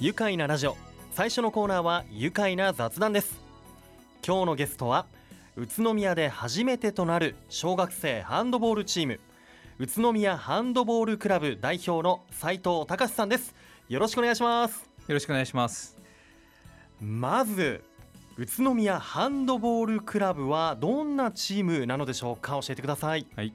愉快なラジオ。最初のコーナーは愉快な雑談です。今日のゲストは宇都宮で初めてとなる小学生ハンドボールチーム宇都宮ハンドボールクラブ代表の斉藤隆さんです。よろしくお願いします。よろしくお願いします。まず宇都宮ハンドボールクラブはどんなチームなのでしょうか？教えてください。はい。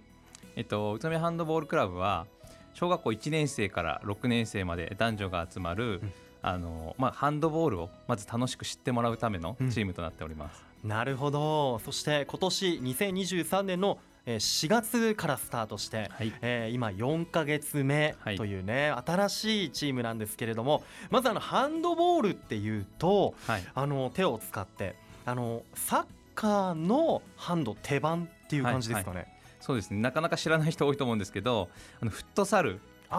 えっと宇都宮ハンドボールクラブは小学校1年生から6年生まで男女が集まる、うん、あのまあ、ハンドボールをまず楽しく知ってもらうためのチームとなっております、うん、なるほど。そして今年2023年の4月からスタートして、はい、えー、今4か月目というね、はい、新しいチームなんですけれどもまずあのハンドボールっていうと、はい、あの手を使ってあのサッカーのハンド手番っていう感じですかね。はいはいそうですね。なかなか知らない人多いと思うんですけどあのフットサルと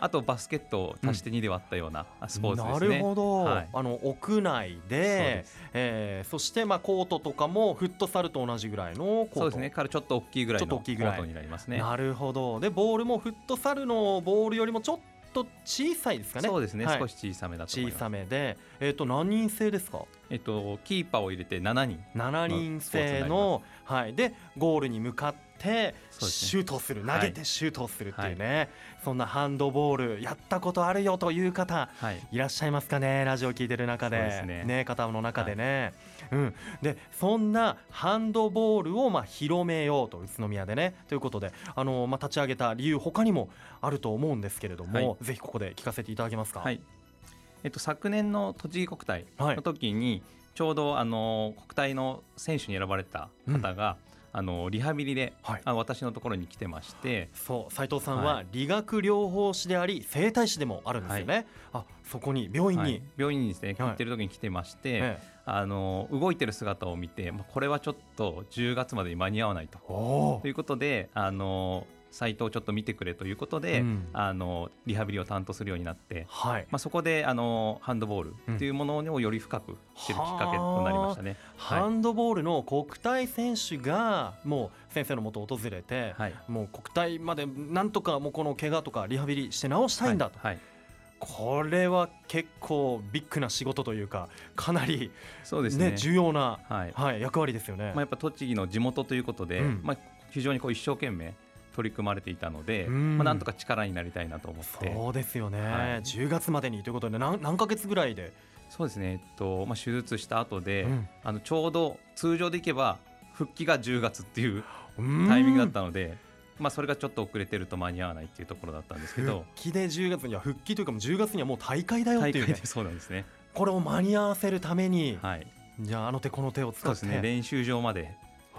あとバスケットを足して2で割ったようなスポーツですね。なるほど、はい、あの屋内でそえー、そしてまあコートとかもフットサルと同じぐらいのコート。そうですね。からちょっと大きいぐらいの。コートになりますね。なるほど。でボールもフットサルのボールよりもちょっと小さいですかね。そうですね、はい、少し小さめだと小さめで、えっ、ー、と何人制ですか？えっ、ー、とキーパーを入れて7人。7人制のはい。でゴールに向かっててシュートをする、投げてシュートをするっていうね、そんなハンドボールやったことあるよという方、い、らっしゃいますかねラジオ聞いてる中で。ね。ね方の中でね、うん、でそんなハンドボールをまあ広めようと宇都宮でねということであの、まあ、立ち上げた理由他にもあると思うんですけれども、ぜひここで聞かせていただけますか？はい。えっと、昨年の栃木国体の時に、ちょうどあの国体の選手に選ばれた方が、うんあのリハビリで、はい、あ私のところに来てまして。そう斉藤さんは理学療法士であり整体師でもあるんですよね、はい、あそこに病院に、はい、病院にですね行ってる時に来てまして、あの動いてる姿を見て、まあ、これはちょっと10月までに間に合わないと。ということであのサイトをちょっと見てくれということで、うん、あのリハビリを担当するようになって、はい、まあ、そこであのハンドボールっていうものをより深く知るきっかけとなりましたね、ハンドボールの国体選手がもう先生のもと訪れて、はい、もう国体までなんとかもうこの怪我とかリハビリして治したいんだと。はい。これは結構ビッグな仕事というかかなりそうですね、ね重要な、はい。はい、役割ですよね、まあ、やっぱ栃木の地元ということで、うん、まあ、非常にこう一生懸命取り組まれていたので、まあ、なんとか力になりたいなと思って。そうですよね、はい、10月までにということで何何ヶ月ぐらいで？そうですね、えっとまあ、手術した後で、うん、あのちょうど通常でいけば復帰が10月っていうタイミングだったので。まあ、それがちょっと遅れてると間に合わないっていうところだったんですけど。復帰で10月には復帰というかもう10月にはもう大会だよっていう、ね、そうなんですね。これを間に合わせるために、はい、じゃああの手この手を使って、ね、練習場まで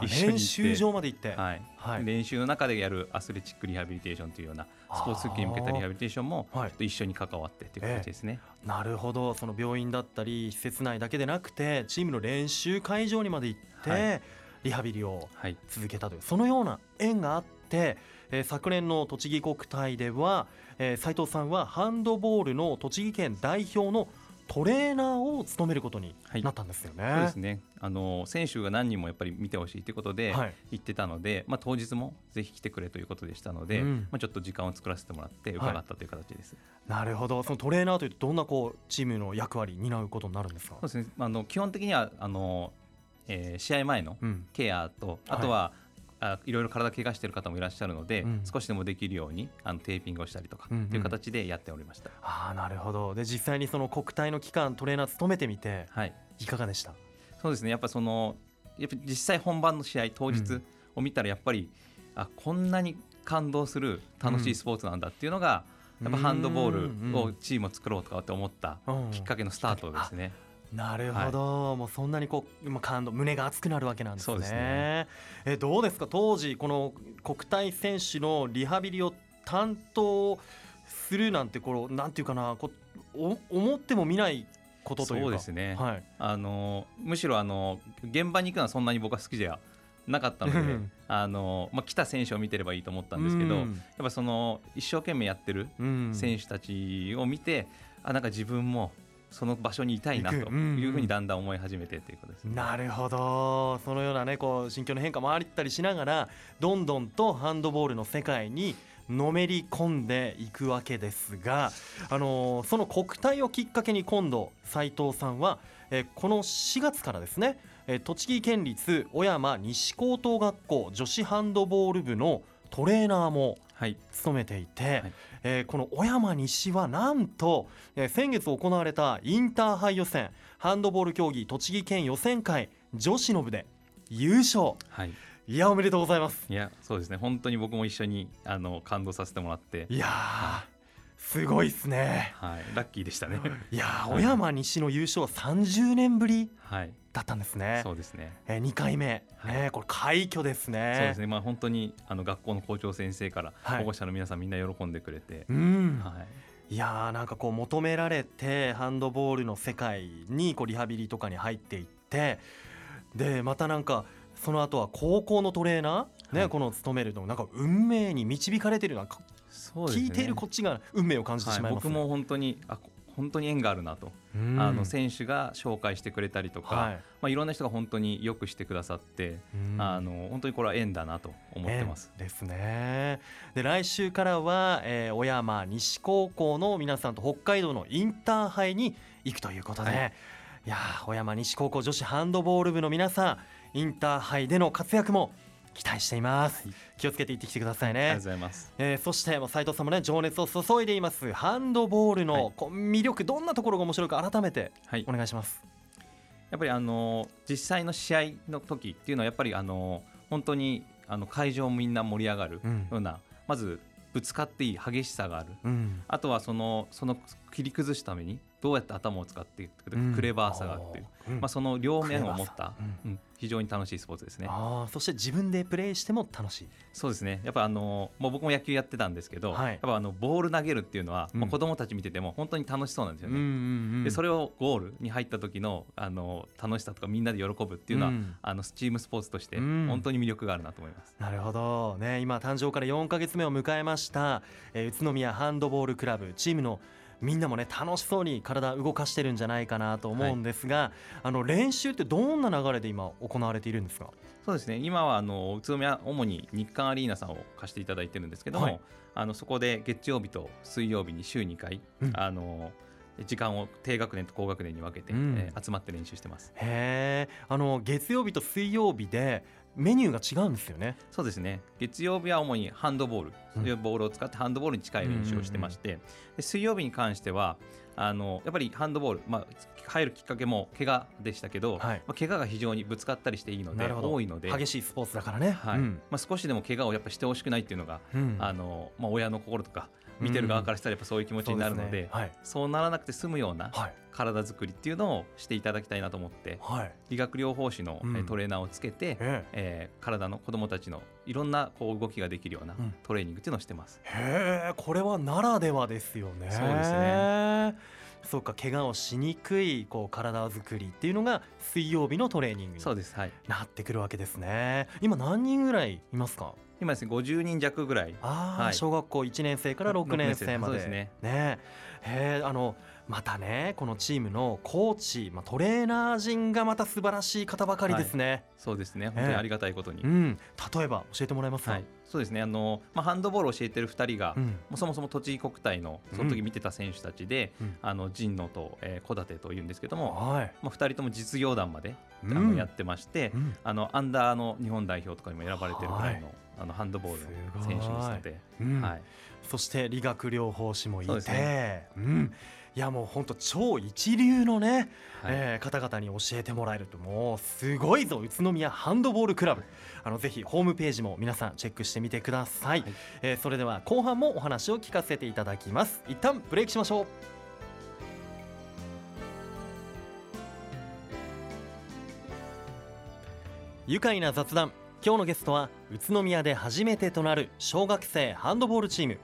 練習場まで行って、はい。はい、練習の中でやるアスレチックリハビリテーションというようなスポーツ復帰に向けたリハビリテーションも一緒に関わってという形ですね、えー、なるほど。その病院だったり施設内だけでなくてチームの練習会場にまで行って、はい、リハビリを続けたという、そのような縁があって、えー、昨年の栃木国体では、えー、斉藤さんはハンドボールの栃木県代表のトレーナーを務めることになったんですよね。はい、そうですね。あの選手が何人もやっぱり見てほしいということで言ってたので、はい、まあ、当日もぜひ来てくれということでしたので、うん、まあ、ちょっと時間を作らせてもらって伺ったという形です、はい、なるほど。そのトレーナーというとどんなこうチームの役割担うことになるんですか？そうですね。あの基本的にはあの、えー、試合前のケアと、うん、あとは、あいろいろ体怪我している方もいらっしゃるので、うん、少しでもできるようにあのテーピングをしたりとか、という形でやっておりました。あなるほど。で実際にその国体の期間トレーナー務めてみて、はい、いかがでした？そうですね。やっぱそのやっぱ実際本番の試合当日を見たらやっぱり、うん、あこんなに感動する楽しいスポーツなんだっていうのが、やっぱハンドボールをチームを作ろうとかって思ったきっかけのスタートですね。なるほど、はい、もうそんなにこう感動胸が熱くなるわけなんですね。すね。えどうですか？当時この国体選手のリハビリを担当するなんてこうなんていうかなこお思っても見ないことというか。そうですね、はい、あのむしろあの現場に行くのはそんなに僕は好きじゃなかったのであの、まあ、来た選手を見てればいいと思ったんですけど、やっぱその一生懸命やってる選手たちを見て、あなんか自分もその場所にいたいなというふうにだんだん思い始めてということです、ね、なるほど。そのようなねこう心境の変化もあったりしながらどんどんとハンドボールの世界にのめり込んでいくわけですが、あのー、その国体をきっかけに今度斉藤さんは、えー、この4月からですね、えー、栃木県立小山西高等学校女子ハンドボール部のトレーナーも務めていて、はい。はい、えー、この小山西はなんと、えー、先月行われたインターハイ予選ハンドボール競技栃木県予選会女子の部で優勝、はい、いやおめでとうございます。いやそうですね。本当に僕も一緒にあの感動させてもらって。いや、はい、すごいっすね。はい。ラッキーでしたね。いや小山西の優勝は30年ぶりだったんですね、そうですね。えー、2回目、はい、えー、これ快挙ですね。そうですね。まあ本当にあの学校の校長先生から保護者の皆さんみんな喜んでくれて、うん、はい。いやーなんかこう求められてハンドボールの世界にこうリハビリとかに入っていってでまたなんかその後は高校のトレーナーね、はい、この務めるのなんか運命に導かれてるなそうね、聞いているこっちが運命を感じてしまいます、ねはい、僕も本当にあ本当に縁があるなと、あの選手が紹介してくれたりとか、はい。まあ、いろんな人が本当によくしてくださって、あの本当にこれは縁だなと思ってます。ですね。で来週からは、えー、小山西高校の皆さんと北海道のインターハイに行くということで、はい、いや小山西高校女子ハンドボール部の皆さんインターハイでの活躍も期待しています、はい、気をつけていってきてくださいね。ありがとうございます、えー、そして斉藤さんもね情熱を注いでいます。ハンドボールの魅力、どんなところが面白いか改めてお願いします、やっぱりあの実際の試合の時っていうのはやっぱりあの本当にあの会場みんな盛り上がるような、うん、まずぶつかっていい激しさがある、うん、あとはそのその切り崩すためにどうやって頭を使っていくクレバーさがあって、う。ん、まあ、その両面を持った、うん、非常に楽しいスポーツですね。あそして自分でプレーしても楽しい。そうですね。やっぱあのもう僕も野球やってたんですけど、はい、やっぱあのボール投げるっていうのは、うん、まあ、子供たち見てても本当に楽しそうなんですよね、うんうんうん、でそれをゴールに入った時のあの楽しさとかみんなで喜ぶっていうのは、うん、あのチームスポーツとして本当に魅力があるなと思います、なるほど。ね今誕生から4か月目を迎えました、えー、宇都宮ハンドボールクラブチームのみんなもね楽しそうに体動かしてるんじゃないかなと思うんですが、はい、あの練習ってどんな流れで今行われているんですか？そうですね。今はあの宇都宮主に日韓アリーナさんを貸していただいてるんですけども、はい、あのそこで月曜日と水曜日に週2回、うん、あの時間を低学年と高学年に分けて、うん、えー、集まって練習してます。へえあの月曜日と水曜日でメニューが違うんですよね。そうですね。月曜日は主にハンドボール、うん、ボールを使ってハンドボールに近い練習をしてまして、で水曜日に関してはあのやっぱりハンドボール、まあ、入るきっかけも怪我でしたけど、はい、まあ、怪我が非常にぶつかったりしていいので多いので。激しいスポーツだからね、はい、うん、まあ、少しでも怪我をやっぱしてほしくないっていうのが、うん、あのまあ、親の心とか見てる側からしたらやっぱそういう気持ちになるのでうんそうならなくて済むような体作りっていうのをしていただきたいなと思って、はい、理学療法士のトレーナーをつけて、うん、えー、体の子どもたちのいろんなこう動きができるようなトレーニングっていうのをしてます。へえこれはならではですよね。そうですねそうか怪我をしにくいこう体作りっていうのが水曜日のトレーニングになってくるわけですね。今何人ぐらいいますか？今ですね50人弱ぐらい。あ、はい、小学校1年生から6年生まで。ですね。ね。へあのまたねこのチームのコーチ、まあ、トレーナー陣がまた素晴らしい方ばかりですね、はい、そうですね。本当にありがたいことに、うん、例えば教えてもらえますか、はい、そうですね。あの、まあ、ハンドボールを教えてる2人が、うん、もうそもそも栃木国体のその時見てた選手たちで、うん、あの陣野と小、えー、立というんですけども、はい、まあ、2人とも実業団まで、あのやってまして、あのアンダーの日本代表とかにも選ばれてるぐらいの。あのハンドボールの選手ですので、うん、はい、そして理学療法士もいて、ね、うん、いやもう本当超一流のね、はい、えー、方々に教えてもらえるともうすごいぞ宇都宮ハンドボールクラブ。あのぜひホームページも皆さんチェックしてみてください、はい、えー、それでは後半もお話を聞かせていただきます。一旦ブレイクしましょう。愉快な雑談今日のゲストは宇都宮で初めてとなる小学生ハンドボールチーム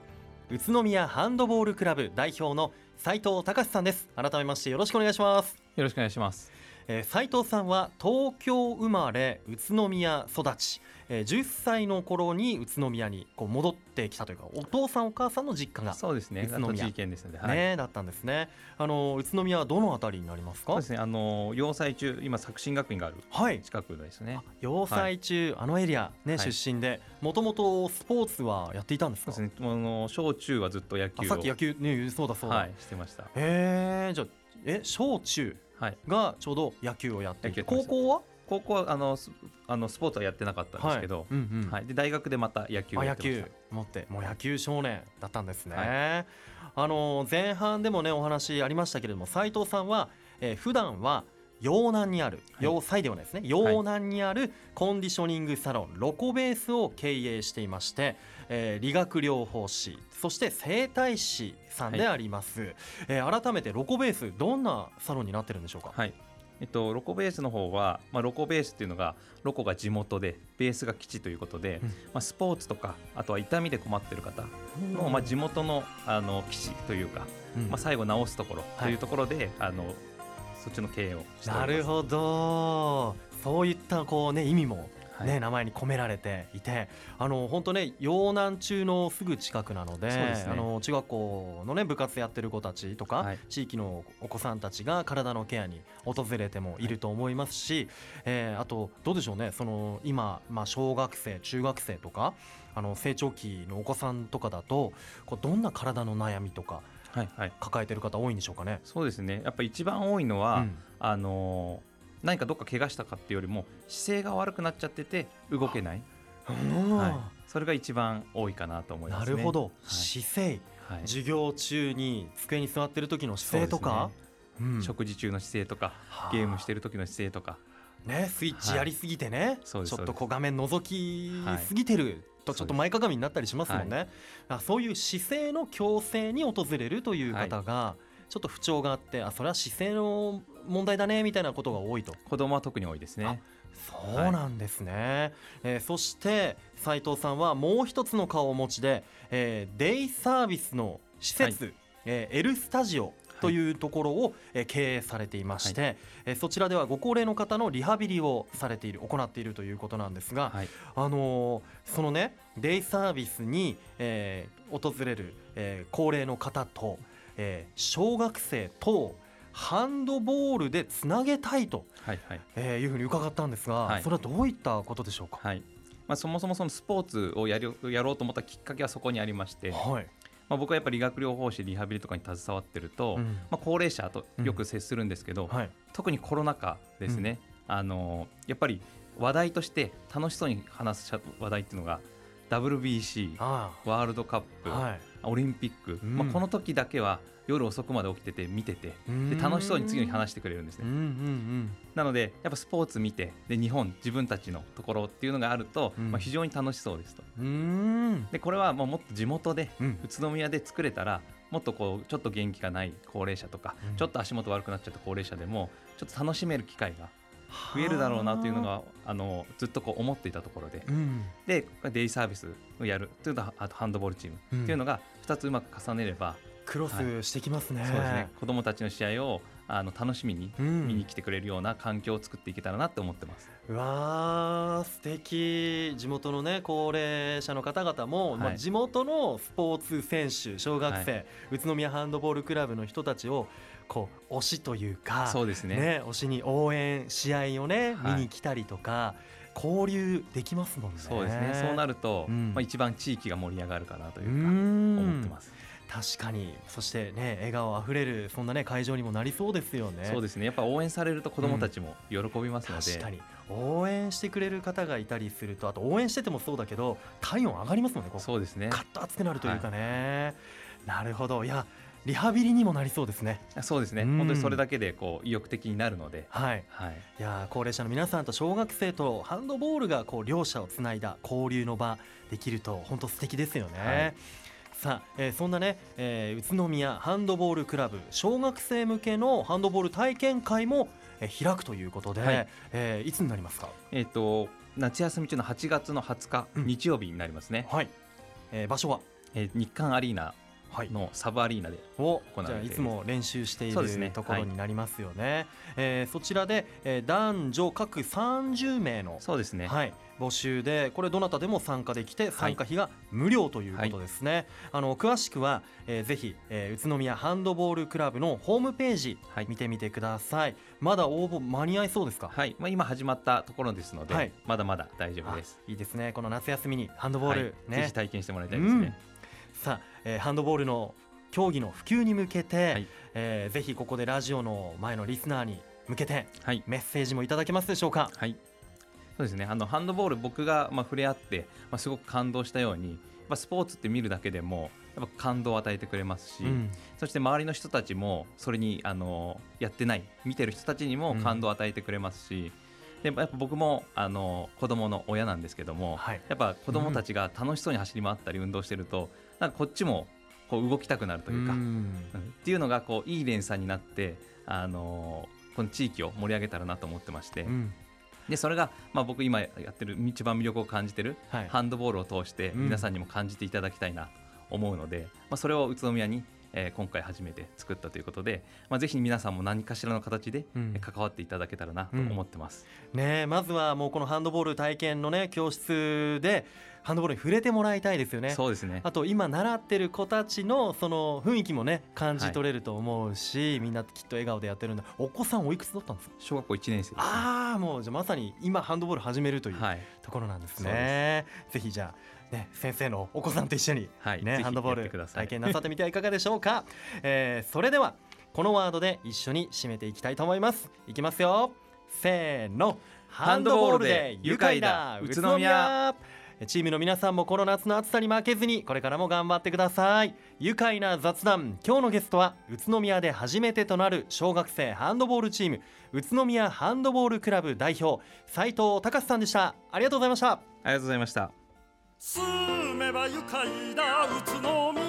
宇都宮ハンドボールクラブ代表の斉藤隆さんです。改めましてよろしくお願いします。よろしくお願いします。えー、斉藤さんは東京生まれ宇都宮育ち、えー、10歳の頃に宇都宮にこう戻ってきたというかお父さんお母さんの実家がそうですね。宇都宮。県ですので、はい、ね、だったんですね。あの宇都宮はどのあたりになりますか？そうですね。あの要塞中今作新学院がある近くですね、はい、要塞中、はい、あのエリアね、出身でもともとスポーツはやっていたんですか？そうですね。あの小中はずっと野球さっき野球ねそうだそうだ、はい、してました。へえじゃえ小中？がちょうど野球をやっていて、高校は？高校はあのあのスポーツはやってなかったんですけど、はい。うんうんはい、で大学でまた野球をやってました。持ってもう野球少年だったんですね、はい、あの前半でもねお話ありましたけれども斉藤さんは、えー、普段は陽南にある、要塞ではないですね。陽南にあるコンディショニングサロンロコベースを経営していまして、えー、理学療法士そして整体師さんであります、はい、えー、改めてロコベースどんなサロンになってるんでしょうか、はい。えっと、ロコベースの方は、まあ、ロコベースっていうのがロコが地元でベースが基地ということで、うん、まあ、スポーツとかあとは痛みで困ってる方の、まあ、地元のあの基地というか、うん、まあ、最後治すところというところで、はい、あのそっちの経営をなるほど。そういったこう、ね、意味もね、はい、名前に込められていてあの本当ね洋南中のすぐ近くなので、ね、あの中学校のね部活やってる子たちとか、はい、地域のお子さんたちが体のケアに訪れてもいると思いますし、はい、えー、あとどうでしょうねその今、まあ、小学生中学生とかあの成長期のお子さんとかだとこうどんな体の悩みとか抱えてる方多いんでしょうかね。そうですね。やっぱ一番多いのは、うん、あのー何かどっか怪我したかっていうよりも姿勢が悪くなっちゃってて動けない、はい、それが一番多いかなと思います、ね、なるほど、はい、姿勢、はい、授業中に机に座ってる時の姿勢とか、ね。うん、食事中の姿勢とかゲームしてる時の姿勢とか。ね、スイッチやりすぎてね、はい、ちょっとこう画面覗きすぎてるとちょっと前かがみになったりしますもんね、はい、そういう姿勢の矯正に訪れるという方が、ちょっと不調があってあそれは姿勢の問題だねみたいなことが多いと。子供は特に多いですね。そうなんですね、はい、えー、そして斉藤さんはもう一つの顔をお持ちで、えー、デイサービスの施設、はい、えー、L スタジオというところを経営されていまして、はい、そちらではご高齢の方のリハビリをされている行っているということなんですが、はい、あのそのねデイサービスに、えー、訪れる、えー、高齢の方と、えー、小学生とハンドボールでつなげたいと、はいはい。えー、いうふうに伺ったんですが、はい、それはどういったことでしょうか、はい。まあ、そもそもそのスポーツをやりやろうと思ったきっかけはそこにありまして、はいまあ、僕はやっぱり理学療法士リハビリとかに携わってると、うん、まあ、高齢者とよく接するんですけど、うん。はい、特にコロナ禍ですね、うん、あのやっぱり話題として楽しそうに話す話題っていうのが WBC ワールドカップ、はい、オリンピック、うん、まあ、この時だけは夜遅くまで起きてて見ててで楽しそうに次の日話してくれるんですね、うんうんうん、なのでやっぱスポーツ見てで日本自分たちのところっていうのがあると、うん、まあ、非常に楽しそうですと。でこれはまあもっと地元で、宇都宮で作れたらもっとこうちょっと元気がない高齢者とか、ちょっと足元悪くなっちゃった高齢者でもちょっと楽しめる機会が増えるだろうなというのがあ。のずっとこう思っていたところで、うん、でデイサービスをやる。というとあとハンドボールチーム。っていうのが2つうまく重ねれば、クロスしてきますね、はい、そうですね。子どもたちの試合をあの楽しみに見に来てくれるような環境を作っていけたらなって思ってます。うわー素敵。地元のね高齢者の方々も、はい、まあ、地元のスポーツ選手小学生、はい、宇都宮ハンドボールクラブの人たちをこう推しというかそうですね、ね、推しに応援試合をね、見に来たりとか。交流できますもんね。そうですね。そうなると、うん、まあ一番地域が盛り上がるかなというか思ってます。確かに。そしてね笑顔あふれるそんなね会場にもなりそうですよね。そうですね。やっぱ応援されると子どもたちも喜びますので、うん、確かに。応援してくれる方がいたりするとあと応援しててもそうだけど体温上がりますもんねそうですね。カッと熱くなるというかね、はい、なるほど。いやリハビリにもなりそうですね。そうですね。うん、本当にそれだけでこう意欲的になるので。はい。はい。いや高齢者の皆さんと小学生とハンドボールがこう両者をつないだ交流の場できると本当素敵ですよね。はいさあ、えー、そんなね、えー、宇都宮ハンドボールクラブ小学生向けのハンドボール体験会も、えー、開くということで、はい、えー、いつになりますか？えっ、と夏休み中の8月の20日、うん、日曜日になりますねはい、えー、場所は、えー、日韓アリーナのサブアリーナで行われてはい、いつも練習している、ね、ところになりますよね、はい、えー、そちらで、えー、男女各30名のそうですね、はい、募集でこれどなたでも参加できて参加費が無料ということですね、はい、あの詳しくは、えー、ぜひ、えー、宇都宮ハンドボールクラブのホームページ見てみてください、まだ応募間に合いそうですか？はい、まあ、今始まったところですので、はい、まだまだ大丈夫です。いいですね。この夏休みにハンドボール、ね、ぜひ体験してもらいたいですね、うん、さあ、えー、ハンドボールの競技の普及に向けて、はい、えー、ぜひここでラジオの前のリスナーに向けて、はい、メッセージもいただけますでしょうか？はい。そうですね。あのハンドボール僕がまあ触れ合って、まあ、すごく感動したようにまスポーツって見るだけでもやっぱ感動を与えてくれますし、うん、そして周りの人たちもそれにあのやってない見てる人たちにも感動を与えてくれますし、うん、でやっぱ僕もあの子供の親なんですけども、はい、やっぱ子供たちが楽しそうに走り回ったり運動してると、なんかこっちもこう動きたくなるというか、うん、っていうのがこういい連鎖になってあのこの地域を盛り上げたらなと思ってまして、でそれが、まあ、僕今やってる一番魅力を感じてる、はい、ハンドボールを通して皆さんにも感じていただきたいなと思うので、うん、まあ、それを宇都宮に、えー、今回初めて作ったということで、まあ、ぜひ皆さんも何かしらの形で関わっていただけたらなと思ってます、うん、ね、まずはもうこのハンドボール体験の、ね、教室でハンドボールに触れてもらいたいですよね。そうですね。あと今習ってる子たちのその雰囲気もね感じ取れると思うし、はい、みんなきっと笑顔でやってるんだ。お子さんおいくつだったんですか？小学校1年生、ね、ああもうじゃまさに今ハンドボール始めるという、はい、ところなんですね。ぜひじゃあね、先生のお子さんと一緒に、はい、ね、ハンドボール体験なさってみてはいかがでしょうか、えー、それではこのワードで一緒に締めていきたいと思います。いきますよ。せーの。ハンドボールで愉快だ宇都宮。チームの皆さんもこの夏の暑さに負けずにこれからも頑張ってください。愉快な雑談。今日のゲストは宇都宮で初めてとなる小学生ハンドボールチーム宇都宮ハンドボールクラブ代表斉藤隆さんでした。ありがとうございました。ありがとうございました住めば愉快だ。宇都宮